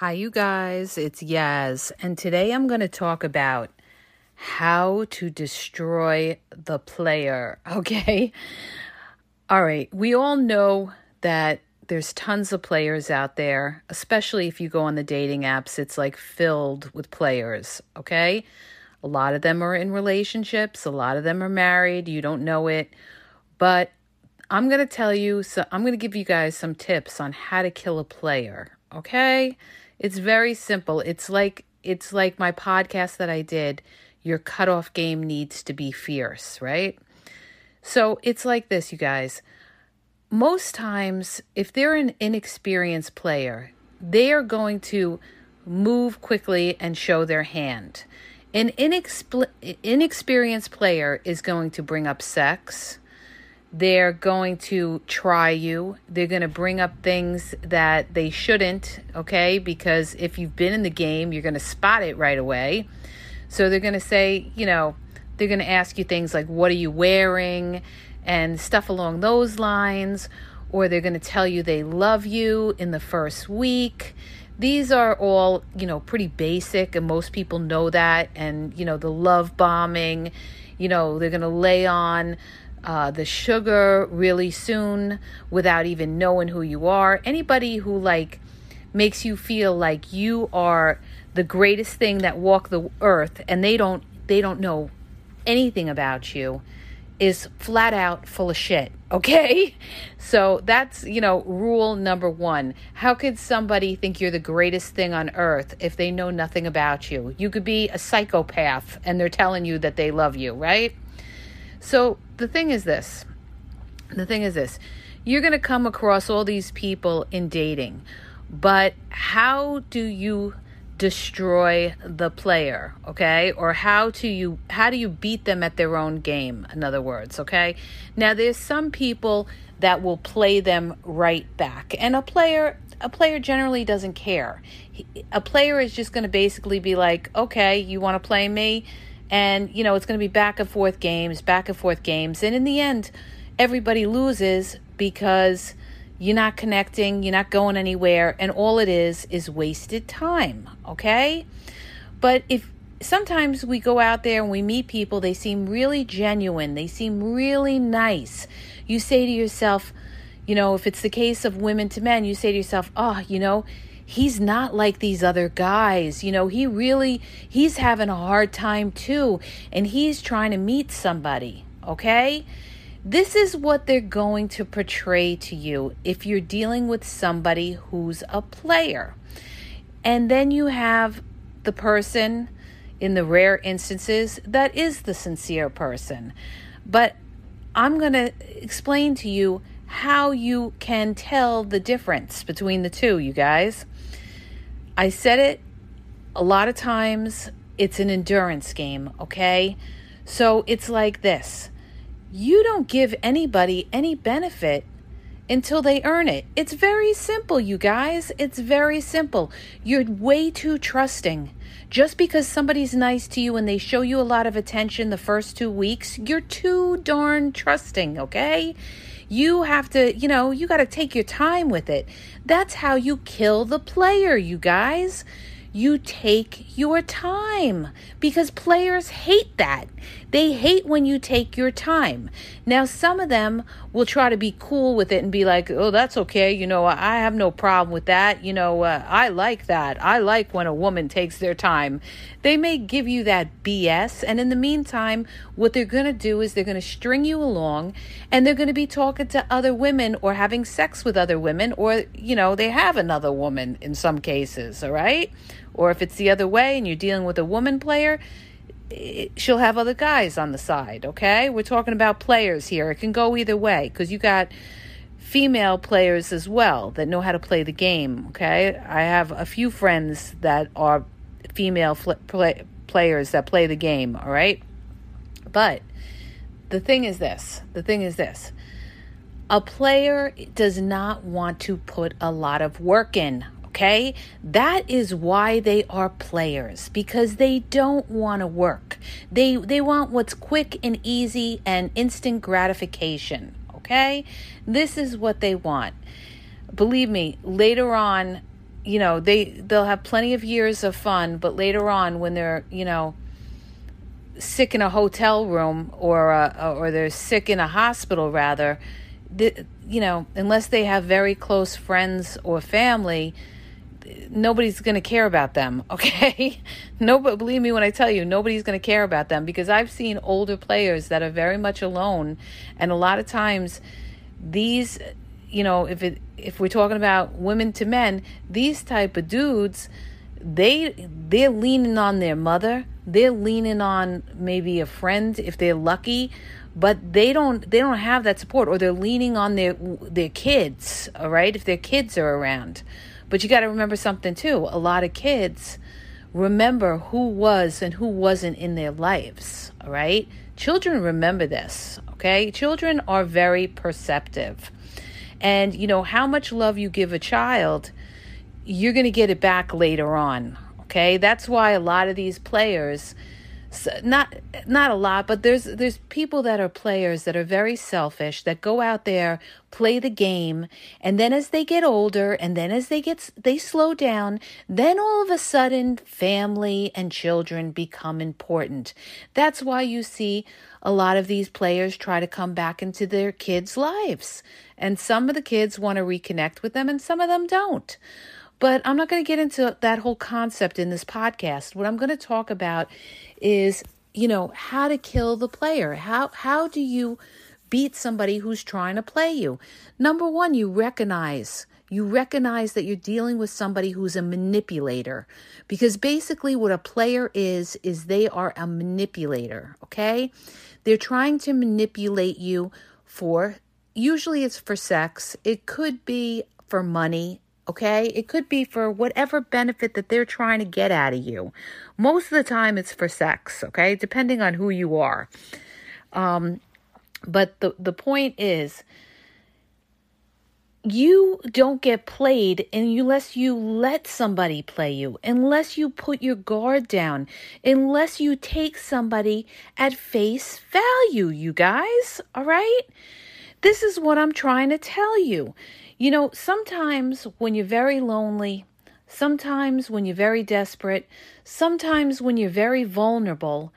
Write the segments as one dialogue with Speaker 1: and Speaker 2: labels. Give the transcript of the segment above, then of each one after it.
Speaker 1: Hi, you guys. It's Yaz, and today I'm going to talk about how to destroy the player. Okay. All right. We all know that there's tons of players out there, especially if you go on the dating apps, it's like filled with players. Okay. A lot of them are in relationships, a lot of them are married. You don't know it. But I'm going to tell you, so I'm going to give you guys some tips on how to kill a player. Okay. It's very simple. It's like it's like my podcast that I did. Your cutoff game needs to be fierce, right? So it's like this, you guys. Most times, if they're an inexperienced player, they are going to move quickly and show their hand. An inexp- inexperienced player is going to bring up sex, they're going to try you. They're going to bring up things that they shouldn't, okay? Because if you've been in the game, you're going to spot it right away. So they're going to say, you know, they're going to ask you things like, what are you wearing? And stuff along those lines. Or they're going to tell you they love you in the first week. These are all, you know, pretty basic, and most people know that. And, you know, the love bombing, you know, they're going to lay on uh, the sugar really soon without even knowing who you are. Anybody who like makes you feel like you are the greatest thing that walk the earth and they don't they don't know anything about you is flat out full of shit. Okay? So that's, you know, rule number one. How could somebody think you're the greatest thing on earth if they know nothing about you? You could be a psychopath and they're telling you that they love you, right? So the thing is this. The thing is this. You're going to come across all these people in dating, but how do you destroy the player okay? Or how do you how do you beat them at their own game in other words okay? Now there's some people that will play them right back and a player a player generally doesn't care. A player is just going to basically be like okay you want to play me and, you know, it's going to be back and forth games, back and forth games. And in the end, everybody loses because you're not connecting, you're not going anywhere, and all it is is wasted time, okay? But if sometimes we go out there and we meet people, they seem really genuine, they seem really nice. You say to yourself, you know, if it's the case of women to men, you say to yourself, oh, you know, he's not like these other guys. You know, he really he's having a hard time too and he's trying to meet somebody, okay? This is what they're going to portray to you if you're dealing with somebody who's a player. And then you have the person in the rare instances that is the sincere person. But I'm going to explain to you how you can tell the difference between the two, you guys. I said it a lot of times, it's an endurance game, okay? So it's like this you don't give anybody any benefit until they earn it. It's very simple, you guys. It's very simple. You're way too trusting. Just because somebody's nice to you and they show you a lot of attention the first two weeks, you're too darn trusting, okay? You have to, you know, you got to take your time with it. That's how you kill the player, you guys you take your time because players hate that. They hate when you take your time. Now, some of them will try to be cool with it and be like, oh, that's okay. You know, I have no problem with that. You know, uh, I like that. I like when a woman takes their time. They may give you that BS. And in the meantime, what they're going to do is they're going to string you along and they're going to be talking to other women or having sex with other women or, you know, they have another woman in some cases. All right. Or if it's the other way and you're dealing with a woman player, she'll have other guys on the side, okay? We're talking about players here. It can go either way because you got female players as well that know how to play the game, okay? I have a few friends that are female fl- play- players that play the game, all right? But the thing is this the thing is this a player does not want to put a lot of work in, Okay? That is why they are players because they don't want to work. They they want what's quick and easy and instant gratification. Okay? This is what they want. Believe me, later on you know, they they'll have plenty of years of fun, but later on when they're, you know, sick in a hotel room or uh, or they're sick in a hospital rather, the, you know, unless they have very close friends or family, nobody's going to care about them, okay? Nobody, believe me when I tell you, nobody's going to care about them because I've seen older players that are very much alone, and a lot of times, these, you know, if it if we're talking about women to men, these type of dudes, they they're leaning on their mother, they're leaning on maybe a friend if they're lucky, but they don't they don't have that support, or they're leaning on their their kids, all right, if their kids are around but you got to remember something too. A lot of kids remember who was and who wasn't in their lives, all right? Children remember this, okay? Children are very perceptive. And you know, how much love you give a child, you're going to get it back later on, okay? That's why a lot of these players not not a lot but there's there's people that are players that are very selfish that go out there play the game and then as they get older and then as they get they slow down then all of a sudden family and children become important. That's why you see a lot of these players try to come back into their kids lives. And some of the kids want to reconnect with them and some of them don't but I'm not going to get into that whole concept in this podcast. What I'm going to talk about is, you know, how to kill the player. How how do you beat somebody who's trying to play you? Number 1, you recognize you recognize that you're dealing with somebody who's a manipulator because basically what a player is is they are a manipulator, okay? They're trying to manipulate you for usually it's for sex. It could be for money okay? It could be for whatever benefit that they're trying to get out of you. Most of the time, it's for sex, okay? Depending on who you are. Um, but the, the point is, you don't get played unless you let somebody play you, unless you put your guard down, unless you take somebody at face value, you guys, all right? This is what I'm trying to tell you. You know, sometimes when you're very lonely, sometimes when you're very desperate, sometimes when you're very vulnerable,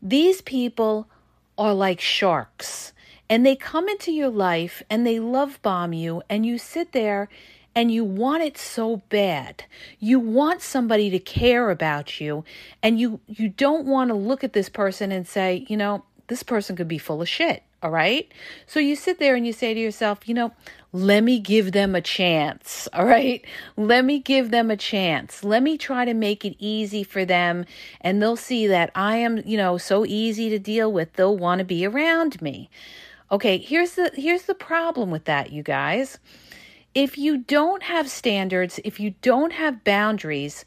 Speaker 1: these people are like sharks and they come into your life and they love bomb you and you sit there and you want it so bad. You want somebody to care about you and you you don't want to look at this person and say, you know, this person could be full of shit. All right. So you sit there and you say to yourself, you know, let me give them a chance. All right. Let me give them a chance. Let me try to make it easy for them. And they'll see that I am, you know, so easy to deal with. They'll want to be around me. Okay. Here's the, here's the problem with that, you guys. If you don't have standards, if you don't have boundaries,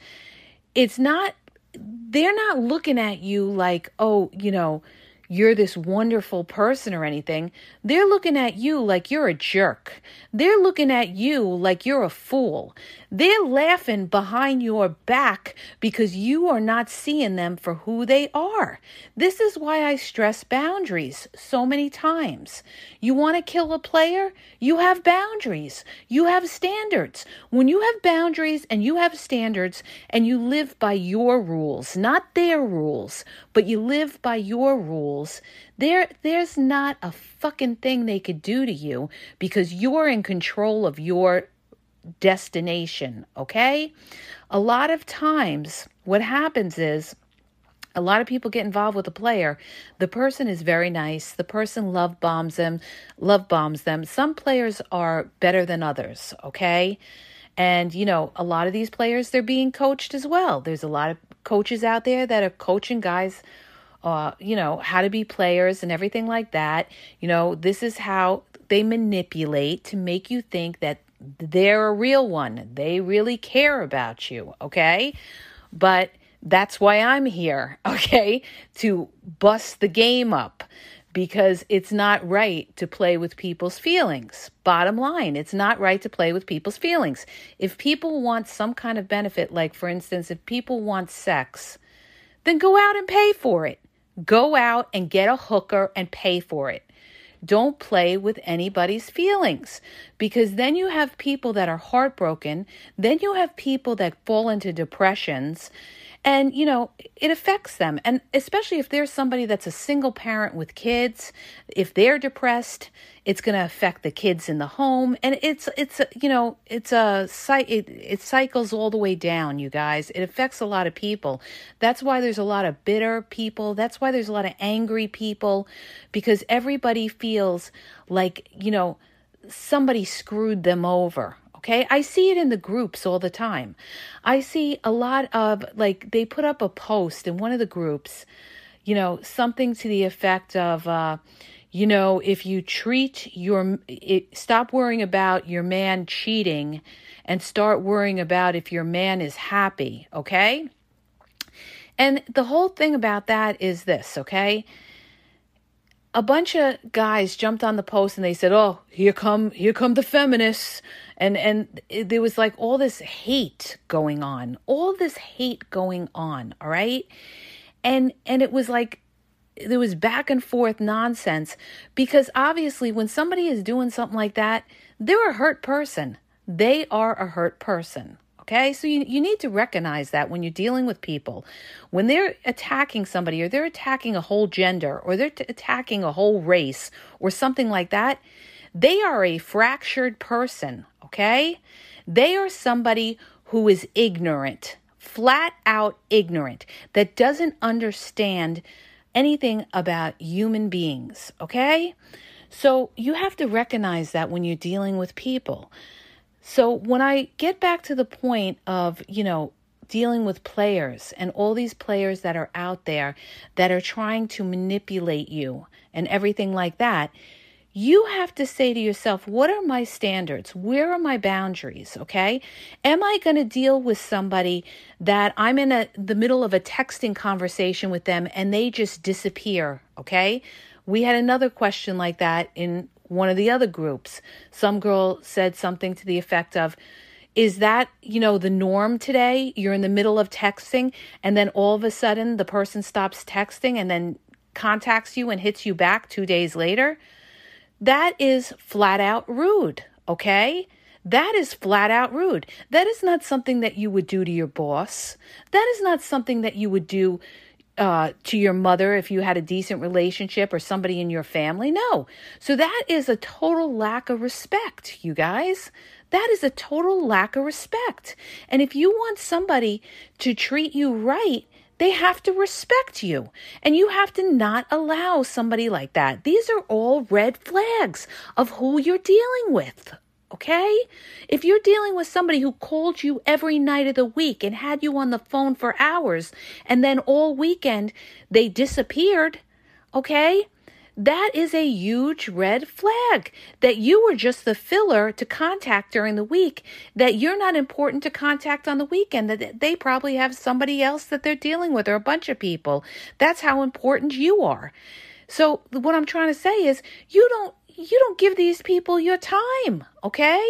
Speaker 1: it's not, they're not looking at you like, oh, you know, you're this wonderful person or anything. They're looking at you like you're a jerk. They're looking at you like you're a fool. They're laughing behind your back because you are not seeing them for who they are. This is why I stress boundaries so many times. You want to kill a player? You have boundaries. You have standards. When you have boundaries and you have standards and you live by your rules, not their rules, but you live by your rules, there there's not a fucking thing they could do to you because you're in control of your destination, okay? A lot of times, what happens is a lot of people get involved with a player. The person is very nice. The person love bombs them, love bombs them. Some players are better than others, okay? And you know, a lot of these players they're being coached as well. There's a lot of coaches out there that are coaching guys uh, you know, how to be players and everything like that. You know, this is how they manipulate to make you think that they're a real one. They really care about you, okay? But that's why I'm here, okay? To bust the game up because it's not right to play with people's feelings. Bottom line, it's not right to play with people's feelings. If people want some kind of benefit, like for instance, if people want sex, then go out and pay for it. Go out and get a hooker and pay for it. don't play with anybody's feelings because then you have people that are heartbroken. Then you have people that fall into depressions and you know it affects them. And especially if there's somebody that's a single parent with kids if they're depressed it's going to affect the kids in the home. And it's it's you know it's a it, it cycles all the way down you guys. It affects a lot of people. That's why there's a lot of bitter people. That's why there's a lot of angry people. Because everybody feels like you know somebody screwed them over Okay. I see it in the groups all the time. I see a lot of like they put up a post in one of the groups, you know, something to the effect of, uh, you know, if you treat your, it, stop worrying about your man cheating and start worrying about if your man is happy. Okay. And the whole thing about that is this, okay? A bunch of guys jumped on the post and they said, "Oh, here come here come the feminists." And and it, there was like all this hate going on. All this hate going on, all right? And and it was like there was back and forth nonsense because obviously when somebody is doing something like that, they're a hurt person. They are a hurt person. Okay, so you, you need to recognize that when you're dealing with people. When they're attacking somebody or they're attacking a whole gender or they're t- attacking a whole race or something like that, they are a fractured person. Okay, they are somebody who is ignorant, flat out ignorant, that doesn't understand anything about human beings. Okay, so you have to recognize that when you're dealing with people. So when I get back to the point of, you know, dealing with players and all these players that are out there that are trying to manipulate you and everything like that, you have to say to yourself, what are my standards? Where are my boundaries? Okay. Am I going to deal with somebody that I'm in a, the middle of a texting conversation with them and they just disappear? Okay. We had another question like that in one of the other groups. Some girl said something to the effect of, is that, you know, the norm today? You're in the middle of texting and then all of a sudden the person stops texting and then contacts you and hits you back two days later? That is flat out rude, okay? That is flat out rude. That is not something that you would do to your boss. That is not something that you would do uh, to your mother if you had a decent relationship or somebody in your family. No. So that is a total lack of respect, you guys. That is a total lack of respect. And if you want somebody to treat you right, they have to respect you. And you have to not allow somebody like that. These are all red flags of who you're dealing with. Okay? If you're dealing with somebody who called you every night of the week and had you on the phone for hours and then all weekend they disappeared, okay? That is a huge red flag that you were just the filler to contact during the week, that you're not important to contact on the weekend, that they probably have somebody else that they're dealing with or a bunch of people. That's how important you are. So, what I'm trying to say is, you don't you don't give these people your time, okay?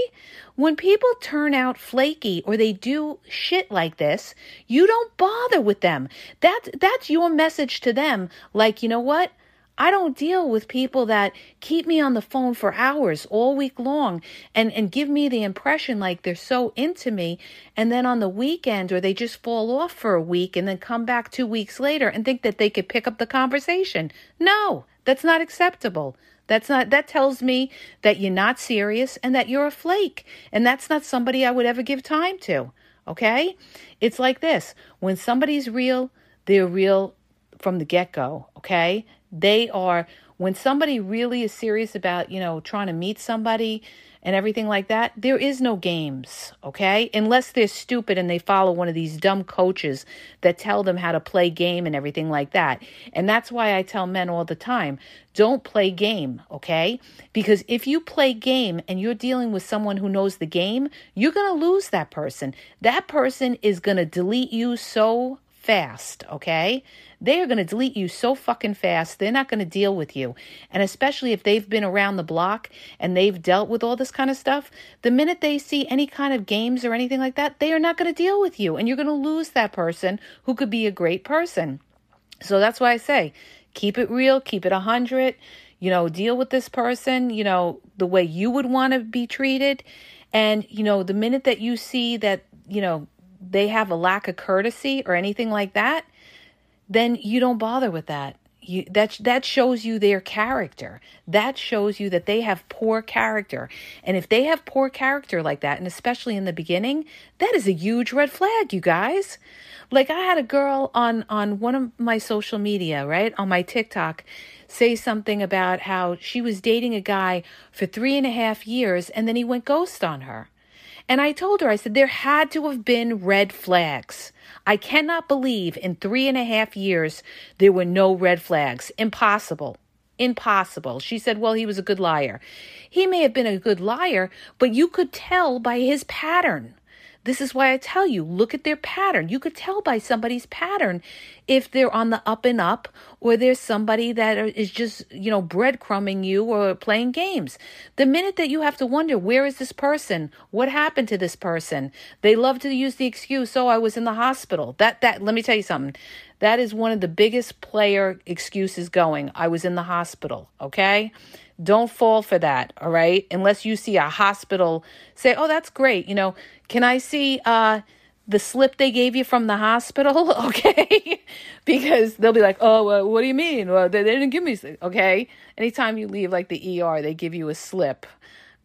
Speaker 1: When people turn out flaky or they do shit like this, you don't bother with them. That that's your message to them. Like, you know what? I don't deal with people that keep me on the phone for hours all week long and, and give me the impression like they're so into me. And then on the weekend, or they just fall off for a week and then come back two weeks later and think that they could pick up the conversation. No, that's not acceptable. That's not that tells me that you're not serious and that you're a flake. And that's not somebody I would ever give time to. Okay? It's like this. When somebody's real, they're real from the get-go, okay? They are when somebody really is serious about, you know, trying to meet somebody and everything like that, there is no games, okay? Unless they're stupid and they follow one of these dumb coaches that tell them how to play game and everything like that. And that's why I tell men all the time don't play game, okay? Because if you play game and you're dealing with someone who knows the game, you're to lose that person. That person is to delete you so fast, okay? They are going to delete you so fucking fast. They're not going to deal with you. And especially if they've been around the block and they've dealt with all this kind of stuff, the minute they see any kind of games or anything like that, they are not going to deal with you. And you're going to lose that person who could be a great person. So that's why I say keep it real, keep it a 100 you know, deal with this person, you know, the way you would want to be treated. And, you know, the minute that you see that, you know, they have a lack of courtesy or anything like that, then you don't bother with that. You, that that shows you their character. That shows you that they have poor character. And if they have poor character like that, and especially in the beginning, that is a huge red flag, you guys. Like I had a girl on on one of my social media, right on my TikTok, say something about how she was dating a guy for three and a half years, and then he went ghost on her. And I told her, I said, there had to have been red flags. I cannot believe in three and a half years there were no red flags. Impossible. Impossible. She said, well, he was a good liar. He may have been a good liar, but you could tell by his pattern. This is why I tell you, look at their pattern. You could tell by somebody's pattern if they're on the up and up or there's somebody that is just, you know, breadcrumbing you or playing games. The minute that you have to wonder, where is this person? What happened to this person? They love to use the excuse, oh, I was in the hospital. That, that, let me tell you something. That is one of the biggest player excuses going. I was in the hospital, okay? Don't fall for that, all right? Unless you see a hospital say, "Oh, that's great." You know, can I see uh the slip they gave you from the hospital, okay? because they'll be like, "Oh, uh, what do you mean? Well, they, they didn't give me." Okay, anytime you leave like the ER, they give you a slip.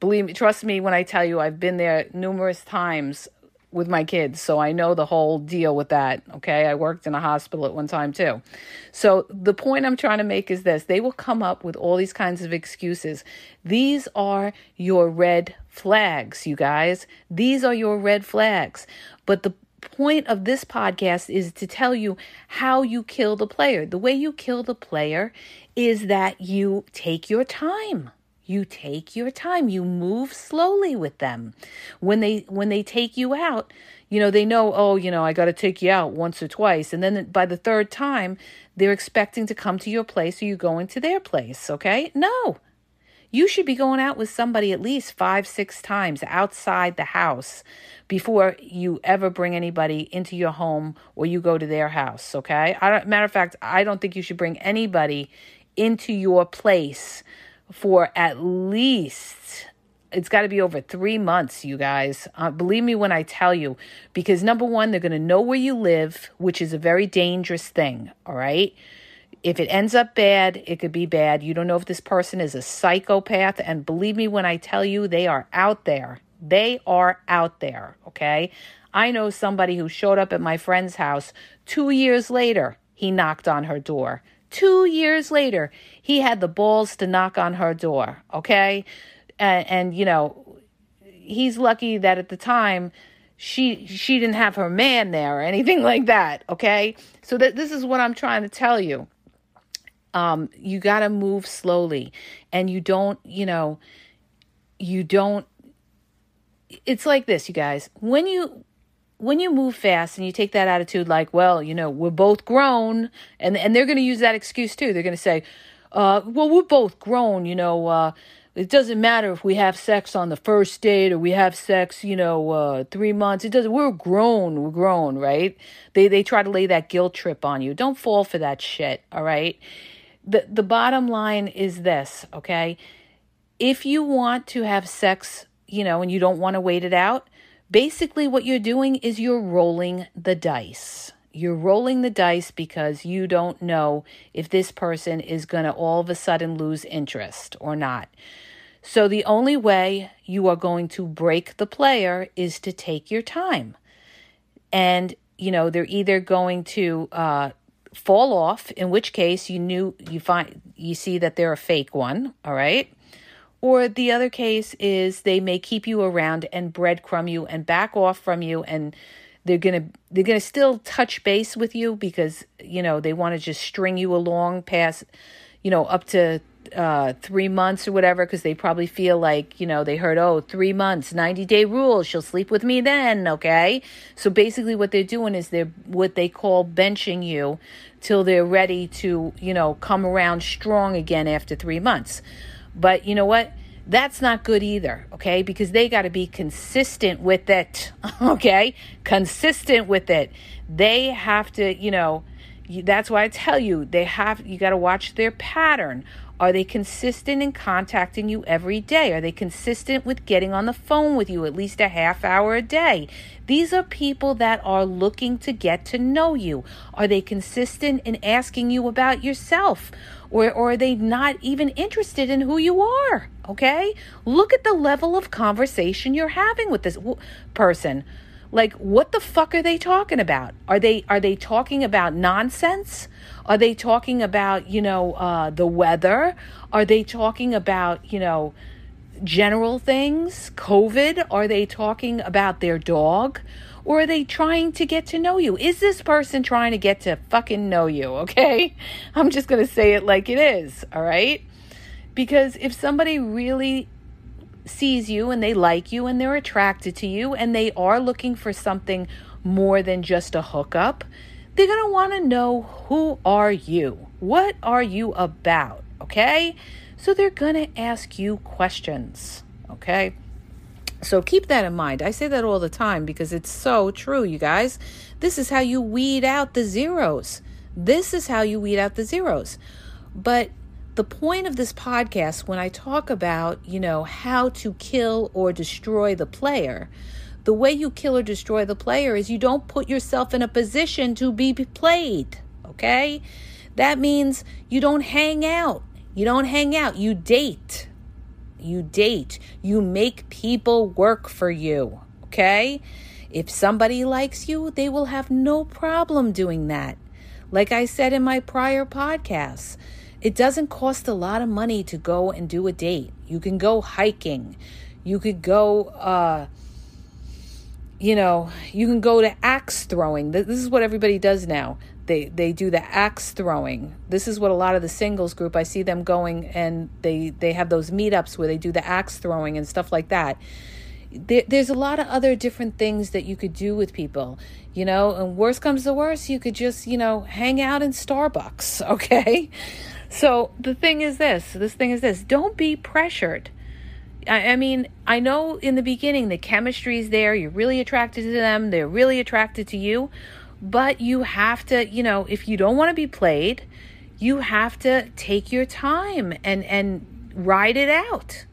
Speaker 1: Believe me, trust me when I tell you, I've been there numerous times with my kids, so I know the whole deal with that. Okay, I worked in a hospital at one time too. So the point I'm trying to make is this they will come up with all these kinds of excuses. These are your red flags, you guys. These are your red flags. But the point of this podcast is to tell you how you kill the player. The way you kill the player is that you take your time you take your time. You move slowly with them. When they when they take you out you know they know oh you know i got to take you out once or twice. And then by the third time they're expecting to come to your place or you going to their place okay? No. You should be going out with somebody at least five six times outside the house before you ever bring anybody into your home or you go to their house okay? Matter of fact i don't think you should bring anybody into your place for at least it's got to be over three months, you guys. Uh, believe me when I tell you, because number one, they're going to know where you live, which is a very dangerous thing. All right. If it ends up bad, it could be bad. You don't know if this person is a psychopath. And believe me when I tell you, they are out there. They are out there. Okay. I know somebody who showed up at my friend's house two years later. He knocked on her door. Two years later, he had the balls to knock on her door, okay? And, and you know, he's lucky that at the time she she didn't have her man there or anything like that, okay? So that this is what I'm trying to tell you. Um, you got to move slowly and you don't, you know, you don't it's like this, you guys. When you when you move fast and you take that attitude like, well, you know, we're both grown, and and they're going to use that excuse too. They're going to say, uh, well, we're both grown, you know. Uh, it doesn't matter if we have sex on the first date or we have sex, you know, uh, three months. It doesn't. We're grown. We're grown, right? They they try to lay that guilt trip on you. Don't fall for that shit. All right. The the bottom line is this, okay? If you want to have sex, you know, and you don't want to wait it out, Basically, what you're doing is you're rolling the dice. You're rolling the dice because you don't know if this person is going to all of a sudden lose interest or not. So, the only way you are going to break the player is to take your time. And, you know, they're either going to uh, fall off, in which case you knew you find you see that they're a fake one, all right? Or the other case is they may keep you around and breadcrumb you and back off from you and they're going to they're going to still touch base with you because you know they want to just string you along past you know up to uh, three months or whatever because they probably feel like you know they heard oh three months 90 day rule she'll sleep with me then okay? So basically what they're doing is they're what they call benching you till they're ready to you know come around strong again after three months but you know what? That's not good either, okay? Because they got to be consistent with it, okay? Consistent with it. They have to, you know, that's why I tell you, they have, you got to watch their pattern. Are they consistent in contacting you every day? Are they consistent with getting on the phone with you at least a half hour a day? These are people that are looking to get to know you. Are they consistent in asking you about yourself? Or, or are they not even interested in who you are? Okay? Look at the level of conversation you're having with this person. Like what the fuck are they talking about? Are they are they talking about nonsense? Are they talking about, you know, uh, the weather? Are they talking about, you know, general things, COVID? Are they talking about their dog? Or are they trying to get to know you? Is this person trying to get to fucking know you? Okay. I'm just going to say it like it is. All right. Because if somebody really sees you and they like you and they're attracted to you and they are looking for something more than just a hookup, they're going to want to know who are you? What are you about? Okay? So they're going to ask you questions. Okay? So keep that in mind. I say that all the time because it's so true, you guys. This is how you weed out the zeros. This is how you weed out the zeros. But the point of this podcast, when I talk about, you know, how to kill or destroy the player, the way you kill or destroy the player is you don't put yourself in a position to be played. Okay? That means you don't hang out. You don't hang out. You date. You date. You make people work for you. Okay? If somebody likes you, they will have no problem doing that. Like I said in my prior podcasts, it doesn't cost a lot of money to go and do a date. You can go hiking. You could go, uh, you know, you can go to axe throwing. This is what everybody does now. They they do the axe throwing. This is what a lot of the singles group I see them going and they they have those meetups where they do the axe throwing and stuff like that. There, there's a lot of other different things that you could do with people, you know. And worst comes to worst, you could just you know hang out in Starbucks, okay? So the thing is this. This thing is this. Don't be pressured. I, I mean, I know in the beginning the chemistry is there. You're really attracted to them. They're really attracted to you but you have to, you know, if you don't want to be played, you have to take your time and and ride it out.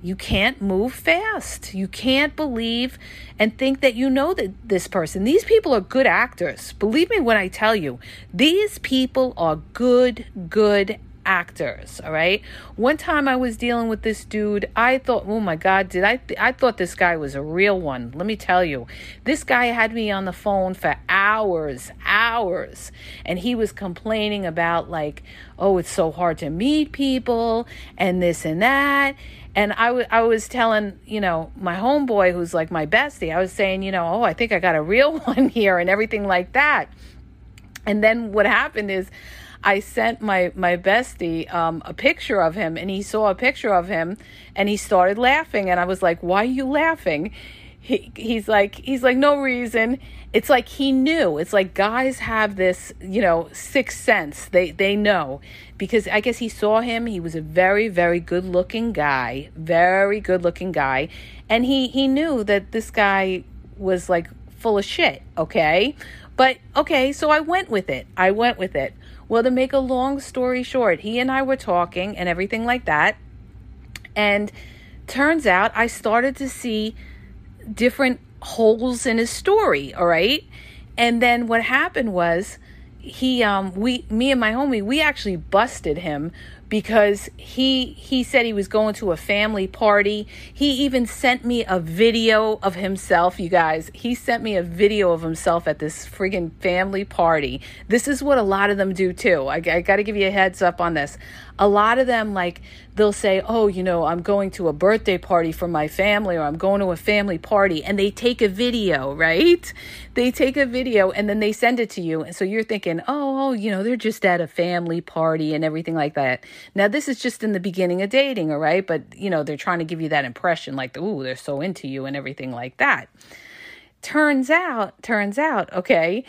Speaker 1: You can't move fast. You can't believe and think that you know that this person. These people are good actors. Believe me when I tell you, these people are good, good actors all right? One time i was dealing with this dude i thought oh my god did i th- i thought this guy was a real one. Let me tell you this guy had me on the phone for hours hours and he was complaining about like oh it's so hard to meet people and this and that. And I, w- I was telling you know my homeboy who's like my bestie i was saying you know oh i think i got a real one here and everything like that. And then what happened is I sent my my bestie um, a picture of him, and he saw a picture of him, and he started laughing, and I was like, "Why are you laughing?" He, he's like he's like no reason. It's like he knew. It's like guys have this you know sixth sense. They they know. Because i guess he saw him. He was a very very good looking guy. Very good looking guy. And he he knew that this guy was like full of shit okay? But okay so i went with it. I went with it well, to make a long story short, he and I were talking and everything like that. And turns out I started to see different holes in his story, all right? And then what happened was he um we me and my homie we actually busted him because he he said he was going to a family party. He even sent me a video of himself, you guys. He sent me a video of himself at this friggin' family party. This is what a lot of them do too. I, I got to give you a heads up on this. A lot of them like they'll say, "Oh, you know, I'm going to a birthday party for my family or I'm going to a family party." And they take a video, right? They take a video and then they send it to you. And so you're thinking, "Oh, you know, they're just at a family party and everything like that." Now, this is just in the beginning of dating, all right? But, you know, they're trying to give you that impression like, ooh, they're so into you and everything like that. Turns out, turns out, okay,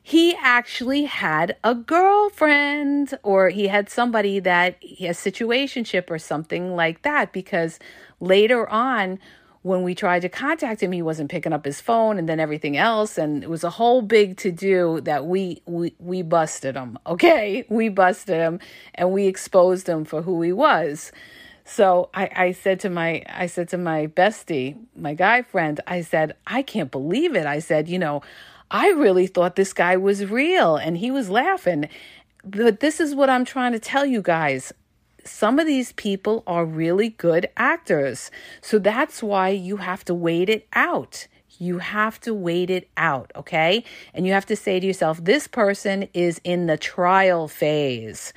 Speaker 1: he actually had a girlfriend or he had somebody that he has situationship or something like that because later on when we tried to contact him, he wasn't picking up his phone and then everything else. And it was a whole big to do that we, we, we busted him. Okay. We busted him and we exposed him for who he was. So I, I said to my I said to my bestie, my guy friend, I said, I can't believe it. I said, you know, I really thought this guy was real and he was laughing. But this is what I'm trying to tell you guys some of these people are really good actors. So that's why you have to wait it out. You have to wait it out, okay? And you have to say to yourself, this person is in the trial phase.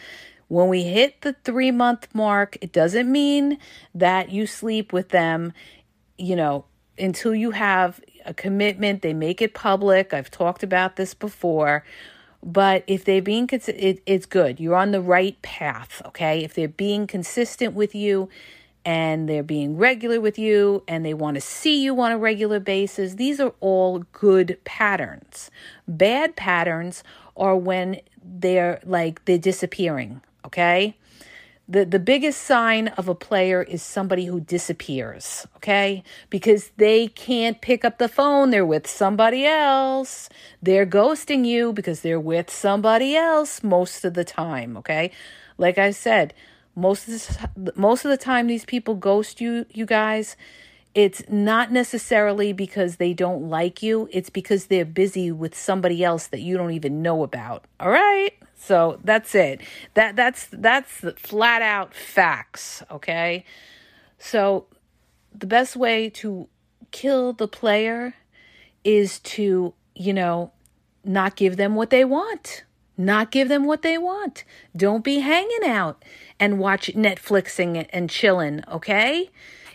Speaker 1: When we hit the three month mark, it doesn't mean that you sleep with them, you know, until you have a commitment. They make it public. I've talked about this before. But if they're being, it, it's good. You're on the right path, okay? If they're being consistent with you and they're being regular with you and they want to see you on a regular basis, these are all good patterns. Bad patterns are when they're like they're disappearing, okay? The the biggest sign of a player is somebody who disappears okay? Because they can't pick up the phone they're with somebody else. They're ghosting you because they're with somebody else most of the time okay? Like i said most of most of the time these people ghost you you guys it's not necessarily because they don't like you it's because they're busy with somebody else that you don't even know about all right so that's it. That that's that's flat out facts, okay? So the best way to kill the player is to, you know, not give them what they want. Not give them what they want. Don't be hanging out and watch Netflixing and chilling, okay?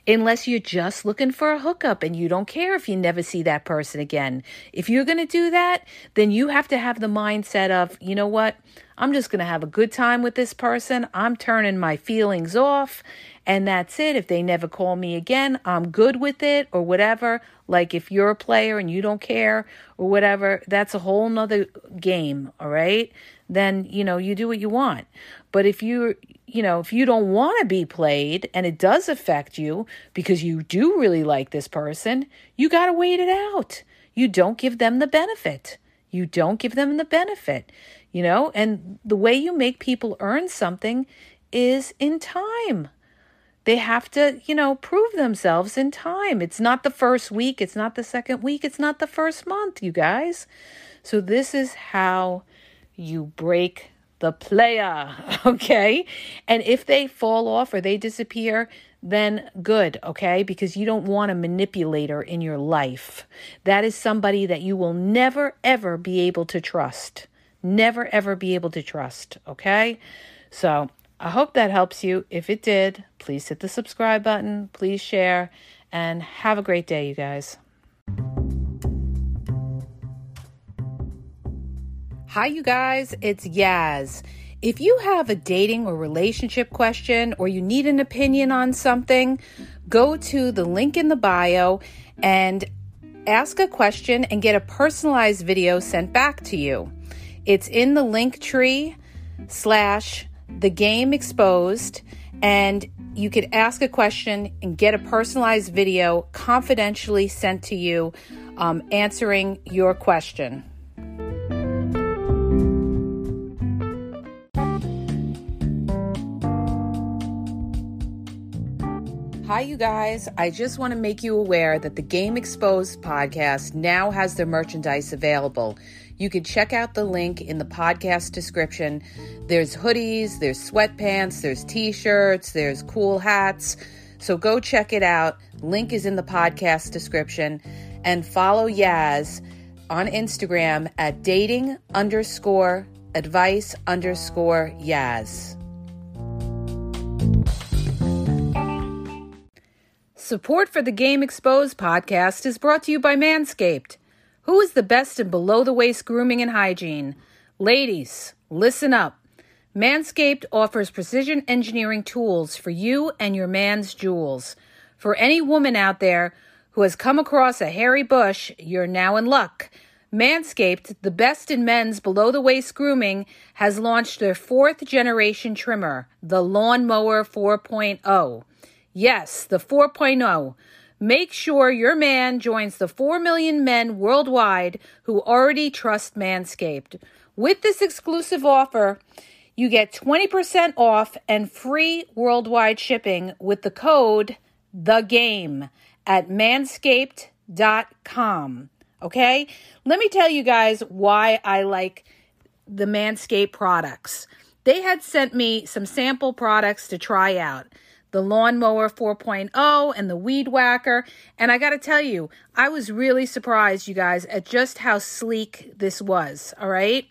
Speaker 1: Unless you're just looking for a hookup and you don't care if you never see that person again. If you're going to do that, then you have to have the mindset of, you know what? I'm just going to have a good time with this person. I'm turning my feelings off and that's it. If they never call me again, I'm good with it or whatever. Like if you're a player and you don't care or whatever, that's a whole nother game. All right. Then, you know, you do what you want. But if you you know, if you don't want to be played and it does affect you because you do really like this person, you got to wait it out. You don't give them the benefit. You don't give them the benefit, you know, and the way you make people earn something is in time. They have to, you know, prove themselves in time. It's not the first week, it's not the second week, it's not the first month, you guys. So, this is how you break the player, okay? And if they fall off or they disappear, then good, okay? Because you don't want a manipulator in your life. That is somebody that you will never, ever be able to trust. Never, ever be able to trust, okay? So I hope that helps you. If it did, please hit the subscribe button, please share, and have a great day, you guys. Hi, you guys, it's Yaz. If you have a dating or relationship question or you need an opinion on something, go to the link in the bio and ask a question and get a personalized video sent back to you. It's in the link tree slash the game exposed, and you could ask a question and get a personalized video confidentially sent to you um, answering your question. Hi, you guys. I just want to make you aware that the Game Exposed podcast now has their merchandise available. You can check out the link in the podcast description. There's hoodies, there's sweatpants, there's t shirts, there's cool hats. So go check it out. Link is in the podcast description. And follow Yaz on Instagram at dating underscore advice underscore Yaz. Support for the Game Exposed podcast is brought to you by Manscaped. Who is the best in below the waist grooming and hygiene? Ladies, listen up. Manscaped offers precision engineering tools for you and your man's jewels. For any woman out there who has come across a hairy bush, you're now in luck. Manscaped, the best in men's below the waist grooming, has launched their fourth generation trimmer, the Lawnmower 4.0. Yes, the 4.0. Make sure your man joins the 4 million men worldwide who already trust Manscaped. With this exclusive offer, you get 20% off and free worldwide shipping with the code the game at manscaped.com. Okay? Let me tell you guys why I like the Manscaped products. They had sent me some sample products to try out the Lawnmower 4.0 and the Weed Whacker. And I got to tell you, I was really surprised, you guys, at just how sleek this was. All right.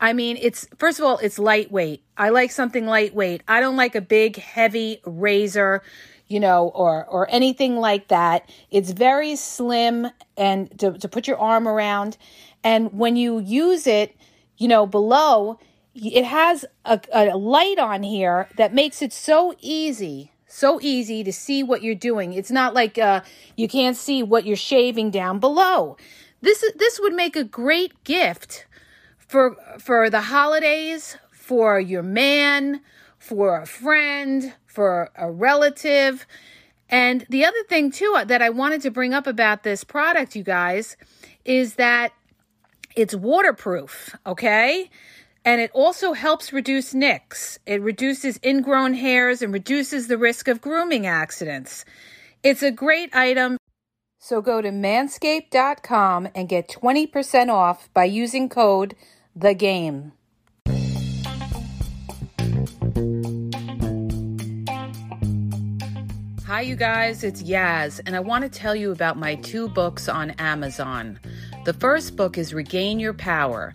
Speaker 1: I mean, it's first of all, it's lightweight. I like something lightweight. I don't like a big, heavy razor, you know, or or anything like that. It's very slim and to, to put your arm around. And when you use it, you know, below, it has a, a light on here that makes it so easy so easy to see what you're doing. It's not like uh, you can't see what you're shaving down below. This this would make a great gift for for the holidays for your man for a friend for a relative. And the other thing too uh, that i wanted to bring up about this product you guys is that it's waterproof okay and it also helps reduce nicks. It reduces ingrown hairs and reduces the risk of grooming accidents. It's a great item. So go to manscaped.com and get 20% off by using code the game. Hi, you guys, it's Yaz, and I want to tell you about my two books on Amazon. The first book is Regain Your Power.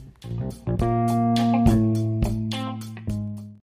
Speaker 1: Thank you.